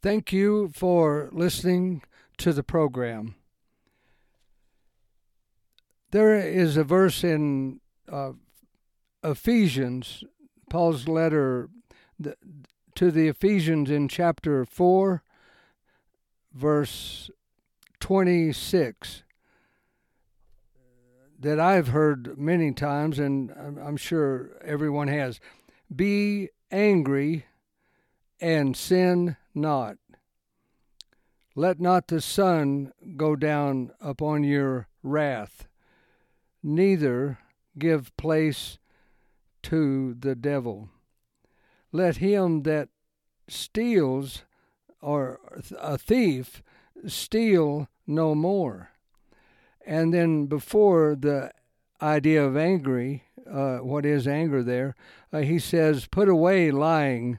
Thank you for listening to the program. There is a verse in uh, Ephesians, Paul's letter to the Ephesians in chapter 4, verse 26, that I've heard many times, and I'm sure everyone has. Be angry and sin not. Let not the sun go down upon your wrath, neither give place to the devil. Let him that steals, or a thief, steal no more. And then before the idea of angry, uh, what is anger there, uh, he says, put away lying,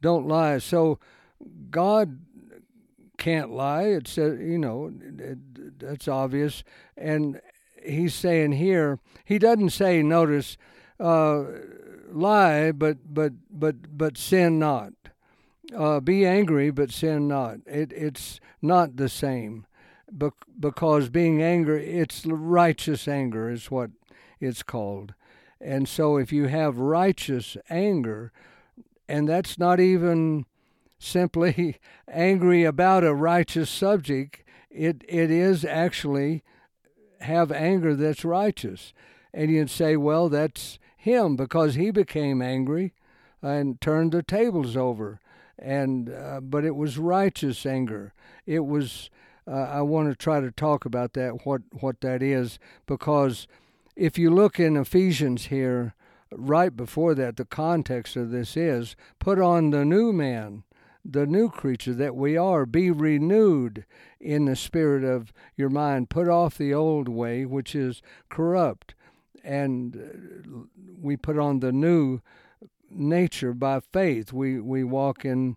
don't lie. So God can't lie. It says, you know that's obvious, and he's saying here he doesn't say notice uh, lie, but but but but sin not. Uh, be angry, but sin not. It it's not the same, because being angry, it's righteous anger is what it's called, and so if you have righteous anger, and that's not even simply angry about a righteous subject. It it is actually have anger that's righteous. And you'd say, well, that's him because he became angry and turned the tables over. And uh, but it was righteous anger. It was. Uh, I want to try to talk about that. What what that is because if you look in Ephesians here, right before that, the context of this is put on the new man the new creature that we are. Be renewed in the spirit of your mind. Put off the old way, which is corrupt, and uh, we put on the new nature by faith. We we walk in,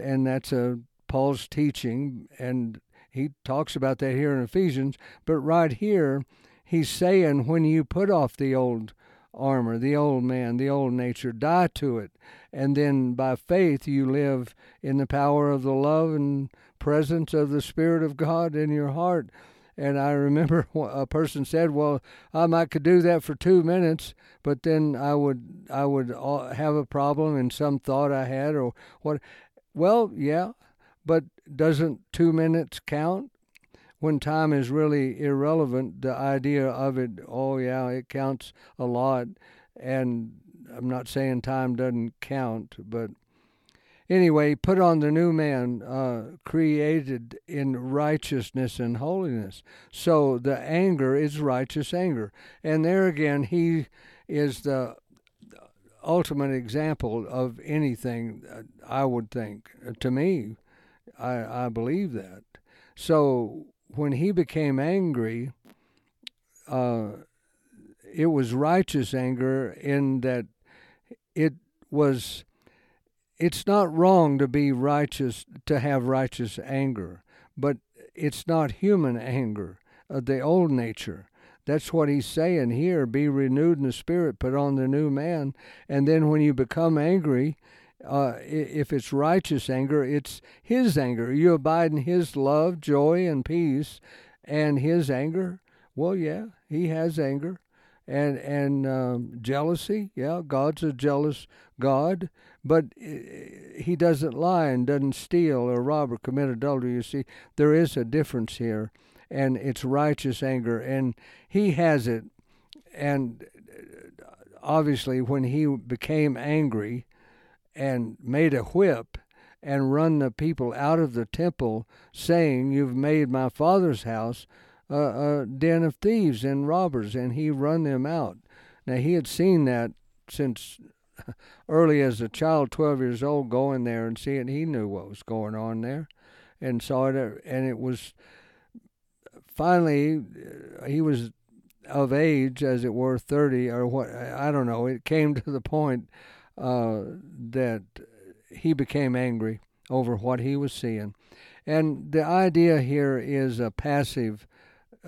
and that's a Paul's teaching, and he talks about that here in Ephesians. But right here, he's saying when you put off the old armor, the old man, the old nature, die to it. And then by faith you live in the power of the love and presence of the Spirit of God in your heart. And I remember a person said, "Well, I might could do that for two minutes, but then I would I would uh, have a problem in some thought I had or what." Well, yeah, but doesn't two minutes count? When time is really irrelevant, the idea of it, oh yeah, it counts a lot. And I'm not saying time doesn't count, but anyway, put on the new man, uh, created in righteousness and holiness. So the anger is righteous anger. And there again, he is the ultimate example of anything, uh, I would think. To me, I, I believe that. So when he became angry, uh, it was righteous anger in that it was. It's not wrong to be righteous, to have righteous anger, but it's not human anger, uh, the old nature. That's what he's saying here. Be renewed in the spirit, put on the new man. And then when you become angry, uh, if it's righteous anger, it's His anger. You abide in His love, joy, and peace, and His anger. Well, yeah, He has anger, and and um, jealousy. Yeah, God's a jealous God, but He doesn't lie and doesn't steal or rob or commit adultery. You see, there is a difference here, and it's righteous anger, and He has it, and uh, obviously when He became angry and made a whip and run the people out of the temple, saying, You've made my father's house a, a den of thieves and robbers, and he run them out. Now, he had seen that since early as a child, 12 years old, going there and seeing, he knew what was going on there and saw it, and it was finally, uh, he was of age, as it were, 30 or what, I don't know. It came to the point uh, that he became angry over what he was seeing. And the idea here is a passive,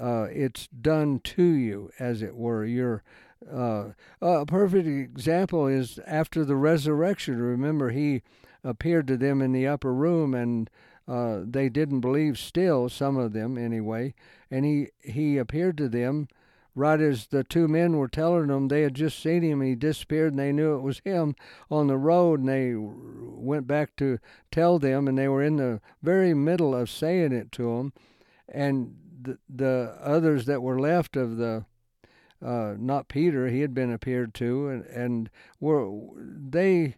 uh, it's done to you, as it were. You're, uh, a perfect example is after the resurrection. Remember, he appeared to them in the upper room, and uh, they didn't believe still, some of them anyway. And he, he appeared to them right as the two men were telling them they had just seen him and he disappeared and they knew it was him on the road and they went back to tell them and they were in the very middle of saying it to them and the, the others that were left of the uh, not Peter, he had been appeared to, and, and were they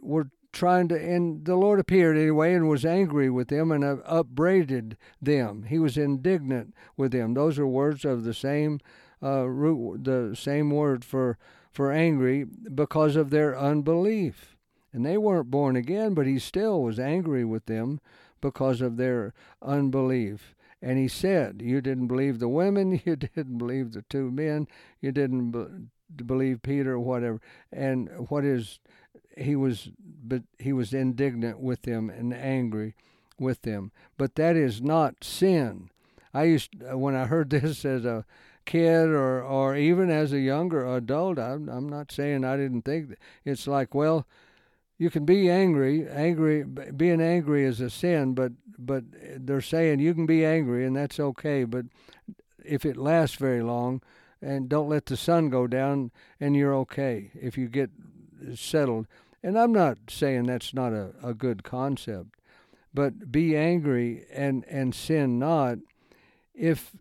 were trying to, and the Lord appeared anyway and was angry with them and upbraided them. He was indignant with them. Those are words of the same uh, root, the same word for for angry because of their unbelief. And they weren't born again, but he still was angry with them because of their unbelief. And he said, You didn't believe the women, you didn't believe the two men, you didn't be- believe Peter, or whatever. And what is, he was, but he was indignant with them and angry with them. But that is not sin. I used, when I heard this as a kid or, or even as a younger adult, I'm, I'm not saying I didn't think that. It's like, well, you can be angry. Angry, being angry is a sin, but but they're saying you can be angry and that's okay. But if it lasts very long, and don't let the sun go down, and you're okay if you get settled. And I'm not saying that's not a, a good concept, but be angry and and sin not. If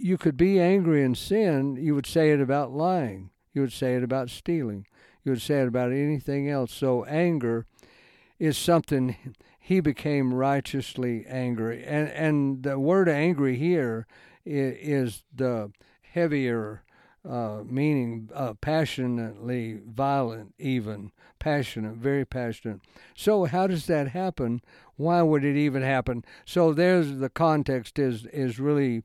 you could be angry and sin, you would say it about lying. You would say it about stealing you would say it about anything else. So anger is something he became righteously angry. And and the word angry here is the heavier uh, meaning uh, passionately violent, even passionate, very passionate. So how does that happen? Why would it even happen? So there's the context is is really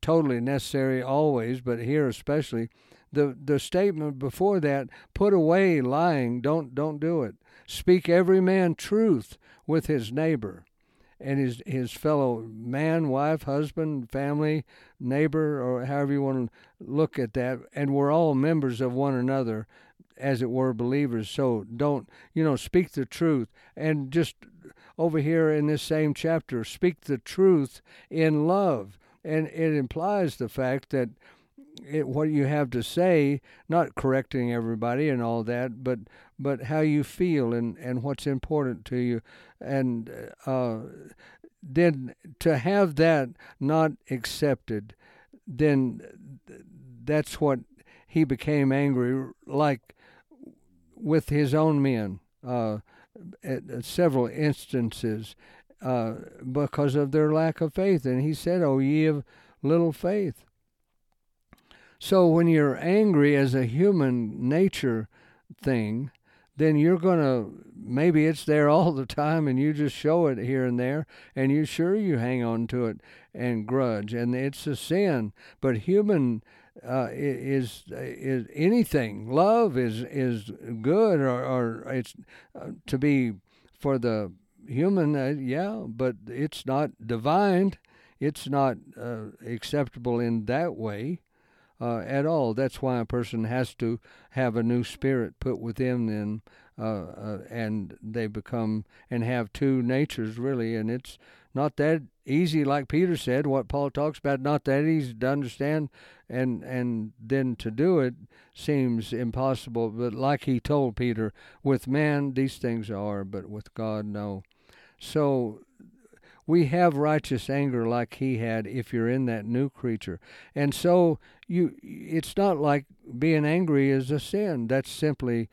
totally necessary always, but here especially the the statement before that put away lying don't don't do it. Speak every man truth with his neighbor. And his his fellow man wife husband family neighbor or however you want to look at that and we're all members of one another as it were believers so don't you know speak the truth. And just over here in this same chapter speak the truth in love and it implies the fact that it, what you have to say, not correcting everybody and all that, but but how you feel and, and what's important to you, and uh, then to have that not accepted, then that's what he became angry, like with his own men, uh, at several instances, uh, because of their lack of faith, and he said, "Oh, ye of little faith." So when you're angry as a human nature thing, then you're going to maybe it's there all the time and you just show it here and there and you sure you hang on to it and grudge and it's a sin. But human uh, is is anything. Love is is good or, or it's uh, to be for the human uh, yeah but it's not divine it's not uh, acceptable in that way uh, at all. That's why a person has to have a new spirit put within them, uh, uh, and they become and have two natures really. And it's not that easy, like Peter said. What Paul talks about, not that easy to understand, and and then to do it seems impossible. But like he told Peter, with man these things are, but with God no. So we have righteous anger like he had if you're in that new creature. And so you it's not like being angry is a sin. That's simply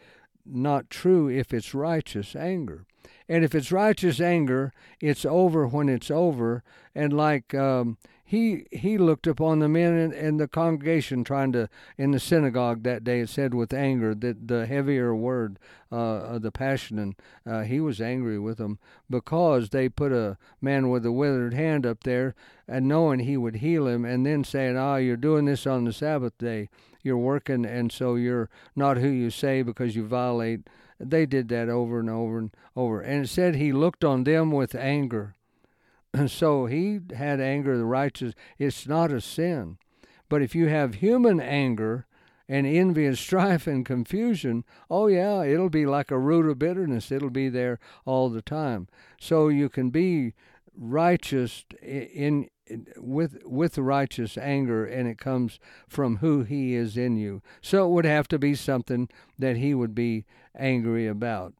not true if it's righteous anger. And if it's righteous anger, it's over when it's over. And like um, he he looked upon the men in, in, the congregation trying to in the synagogue that day. It said with anger that the heavier word, uh, the passion, and uh, he was angry with them because they put a man with a withered hand up there, and knowing he would heal him, and then saying, "Ah, you're doing this on the Sabbath day. You're working, and so you're not who you say because you violate." They did that over and over and over, and it said he looked on them with anger. so he had anger, of the righteous. It's not a sin. But if you have human anger, and envy and strife and confusion, oh yeah, it'll be like a root of bitterness. It'll be there all the time. So you can be righteous in, in with with righteous anger and it comes from who he is in you. So it would have to be something that he would be angry about.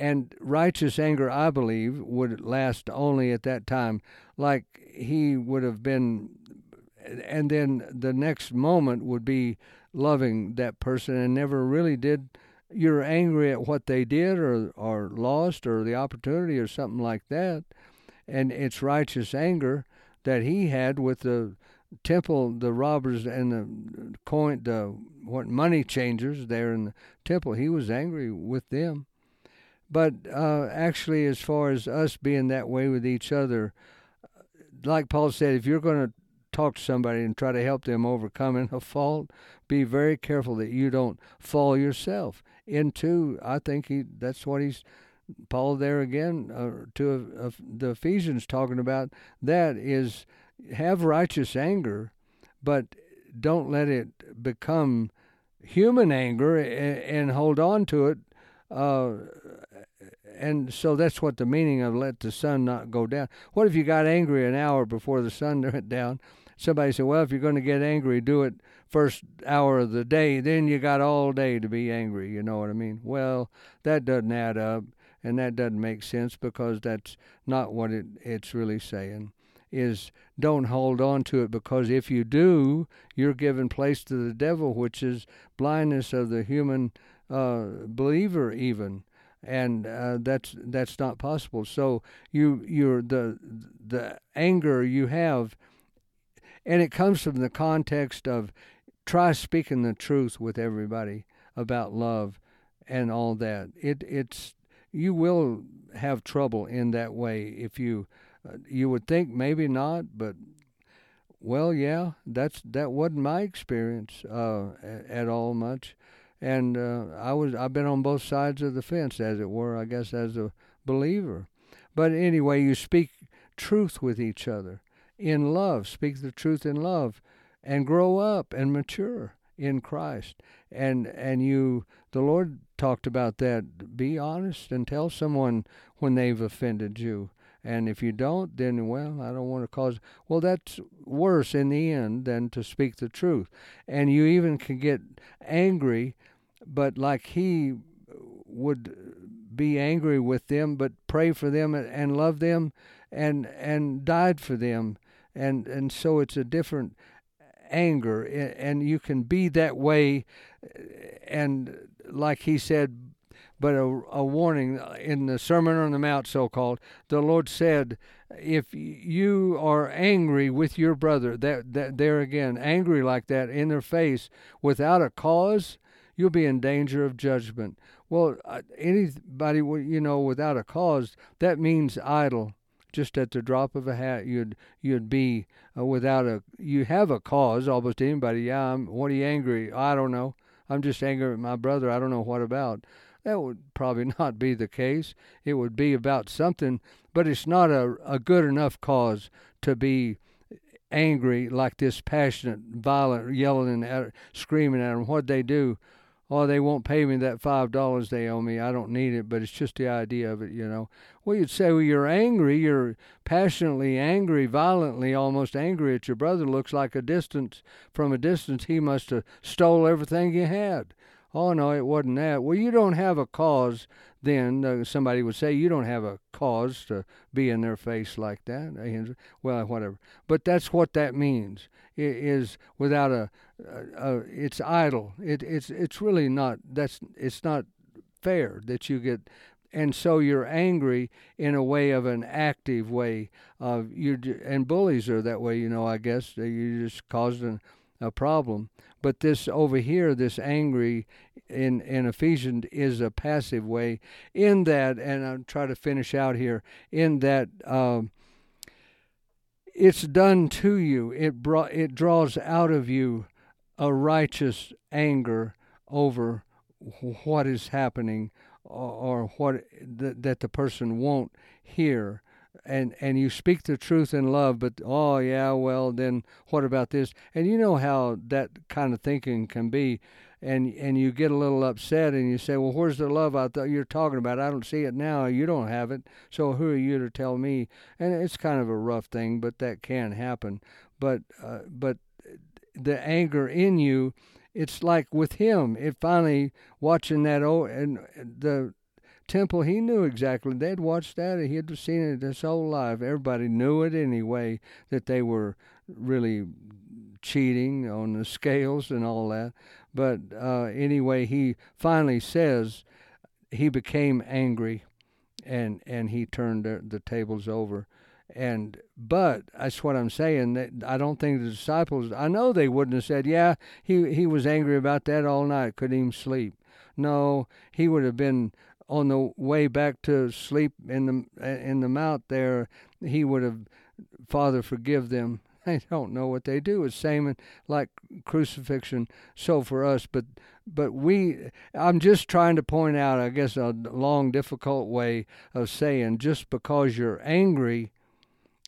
And righteous anger, I believe, would last only at that time, like he would have been and then the next moment would be loving that person and never really did you're angry at what they did or or lost or the opportunity or something like that. And it's righteous anger that he had with the temple the robbers and the coin the what money changers there in the temple. He was angry with them but uh, actually as far as us being that way with each other like paul said if you're going to talk to somebody and try to help them overcome a fault, be very careful that you don't fall yourself into. I think he that's what he's Paul there again uh, to uh, the Ephesians talking about that is have righteous anger, but don't let it become human anger and, and hold on to it. Uh, and so that's what the meaning of let the sun not go down. What if you got angry an hour before the sun went down? somebody said, well, if you're going to get angry, do it first hour of the day. Then you got all day to be angry. You know what I mean? Well, that doesn't add up, and that doesn't make sense because that's not what it, it's really saying. Is don't hold on to it because if you do, you're giving place to the devil, which is blindness of the human uh, believer, even and uh, that's that's not possible. So you you're the the anger you have and it comes from the context of try speaking the truth with everybody about love and all that. It it's you will have trouble in that way if you uh, you would think maybe not, but well, yeah, that's that wasn't my experience uh, at all much, and uh, I was I've been on both sides of the fence, as it were, I guess, as a believer. But anyway, you speak truth with each other, in love, speak the truth in love, and grow up and mature in Christ. And and you the Lord talked about that. Be honest and tell someone when they've offended you. And if you don't, then well, I don't want to cause well that's worse in the end than to speak the truth. And you even can get angry, but like he would be angry with them, but pray for them and love them and and died for them. And and so it's a different anger and you can be that way and like he said but a, a warning in the sermon on the mount so called the lord said if you are angry with your brother that, that there again angry like that in their face without a cause you'll be in danger of judgment. Well uh, anybody you know without a cause that means idle. Just at the drop of a hat you'd you'd be uh, without a you have a cause almost anybody. Yeah I'm what are you angry? I don't know. I'm just angry at my brother. I don't know what about. That would probably not be the case. It would be about something but it's not a, a good enough cause to be angry like this passionate violent yelling and screaming at them what they do oh, they won't pay me that five dollars they owe me. I don't need it, but it's just the idea of it, you know. Well, you'd say, well, you're angry, you're passionately angry, violently almost angry at your brother. Looks like a distance from a distance he must have stole everything you had. Oh no, it wasn't that. Well, you don't have a cause. Then uh, somebody would say you don't have a cause to be in their face like that. Well, whatever. But that's what that means. It is without a, a, a it's idle. It, it's it's really not. That's it's not fair that you get and so you're angry in a way of an active way of you and bullies are that way you know i guess you just caused an, a problem but this over here, this angry in, in Ephesians is a passive way in that, and I'll try to finish out here, in that um, it's done to you. It, brought, it draws out of you a righteous anger over what is happening or, or what th- that the person won't hear and and you speak the truth in love, but oh yeah, well then what about this? And you know how that kind of thinking can be, and and you get a little upset and you say, well, where's the love I thought you're talking about? I don't see it now. You don't have it, so who are you to tell me? And it's kind of a rough thing, but that can happen. But uh, but the anger in you, it's like with him. It finally watching that oh and the temple, he knew exactly. They'd watched that. He had seen it his whole life. Everybody knew it anyway that they were really cheating on the scales and all that. But uh, anyway, he finally says he became angry, and and he turned the, the tables over. And but that's what I'm saying. That I don't think the disciples. I know they wouldn't have said, "Yeah, he he was angry about that all night, couldn't even sleep." No, he would have been on the way back to sleep in the in the mount there, he would have, Father, forgive them. They don't know what they do. It's same like crucifixion. So for us, but but we, I'm just trying to point out, I guess, a long, difficult way of saying just because you're angry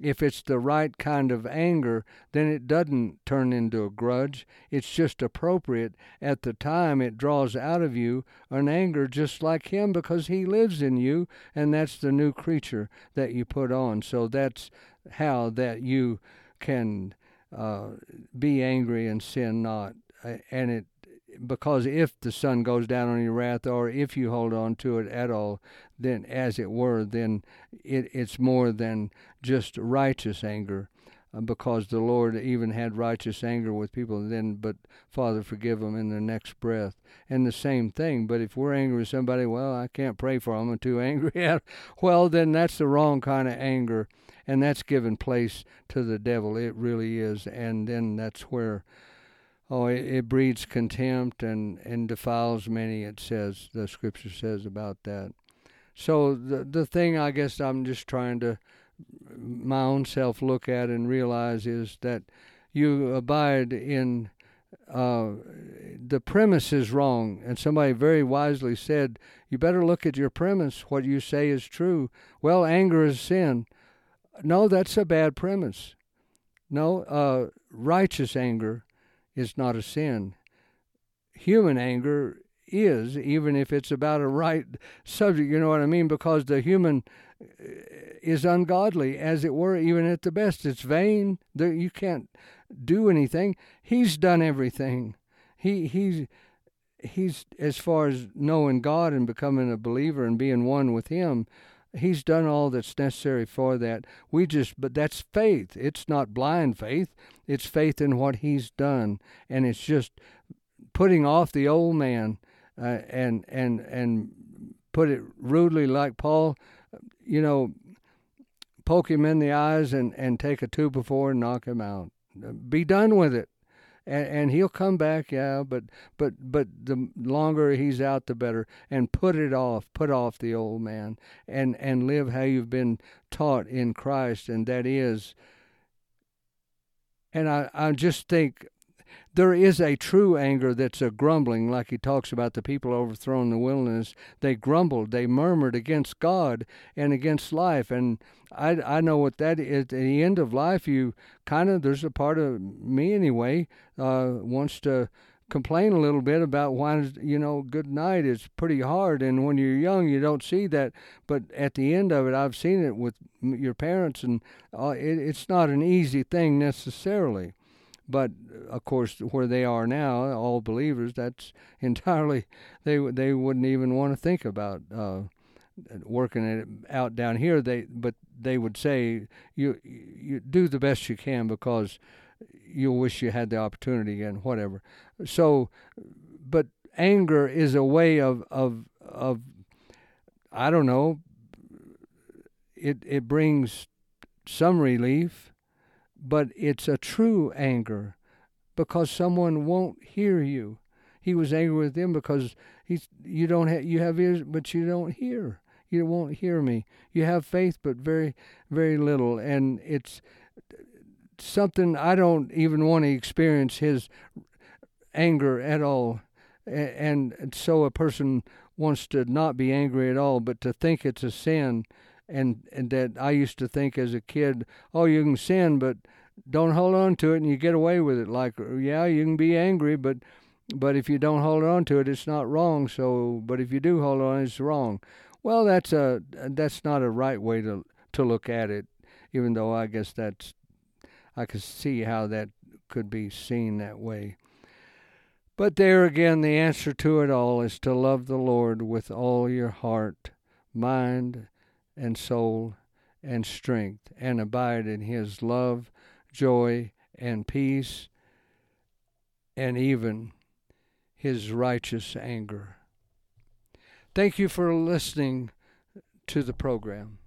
if it's the right kind of anger, then it doesn't turn into a grudge. It's just appropriate. At the time, it draws out of you an anger just like Him because He lives in you, and that's the new creature that you put on. So that's how that you can uh, be angry and sin not. And it because if the sun goes down on your wrath, or if you hold on to it at all, then as it were, then it, it's more than just righteous anger, uh, because the Lord even had righteous anger with people. Then, but Father, forgive them in the next breath, and the same thing. But if we're angry with somebody, well, I can't pray for them. I'm too angry. well, then that's the wrong kind of anger, and that's given place to the devil. It really is, and then that's where oh, it, it, breeds contempt and, and defiles many, it says, the scripture says about that. So the, the thing I guess I'm just trying to my own self look at and realize is that you abide in uh, the premise is wrong. And somebody very wisely said, You better look at your premise. What you say is true. Well, anger is sin. No, that's a bad premise. No, uh, righteous anger is not a sin. Human anger is, even if it's about a right subject, you know what I mean? Because the human uh, is ungodly, as it were, even at the best. It's vain. You can't do anything. He's done everything. He he's he's as far as knowing God and becoming a believer and being one with Him. He's done all that's necessary for that. We just, but that's faith. It's not blind faith. It's faith in what He's done, and it's just putting off the old man, uh, and and and put it rudely, like Paul, you know, poke him in the eyes and and take a two before and knock him out. Be done with it and, and he'll come back, yeah. But but but the longer he's out, the better. And put it off, put off the old man, and and live how you've been taught in Christ, and that is. And I I just think there is a true anger that's a grumbling, like he talks about the people overthrown in the wilderness. They grumbled, they murmured against God and against life. And I, I know what that is. At the end of life, you kind of, there's a part of me anyway, uh, wants to complain a little bit about why you know good night is pretty hard and when you're young you don't see that but at the end of it i've seen it with your parents and uh, it, it's not an easy thing necessarily but of course, where they are now, all believers, that's entirely they they wouldn't even want to think about uh, working it out down here. They but they would say you you do the best you can because you'll wish you had the opportunity and whatever. So, but anger is a way of of of I don't know. It it brings some relief but it's a true anger because someone won't hear you. He was angry with them because he's you don't have you have ears but you don't hear. You won't hear me. You have faith but very very little and it's something I don't even want to experience his anger at all. And so a person wants to not be angry at all, but to think it's a sin and and that I used to think as a kid, oh, you can sin, but don't hold on to it, and you get away with it. Like, uh, yeah, you can be angry, but but if you don't hold on to it, it's not wrong. So, but if you do hold on, it's wrong. Well, that's a that's not a right way to to look at it. Even though I guess that's I could see how that could be seen that way. But there again, the answer to it all is to love the Lord with all your heart, mind, and soul and strength, and abide in His love, joy, and peace, and even His righteous anger. Thank you for listening to the program.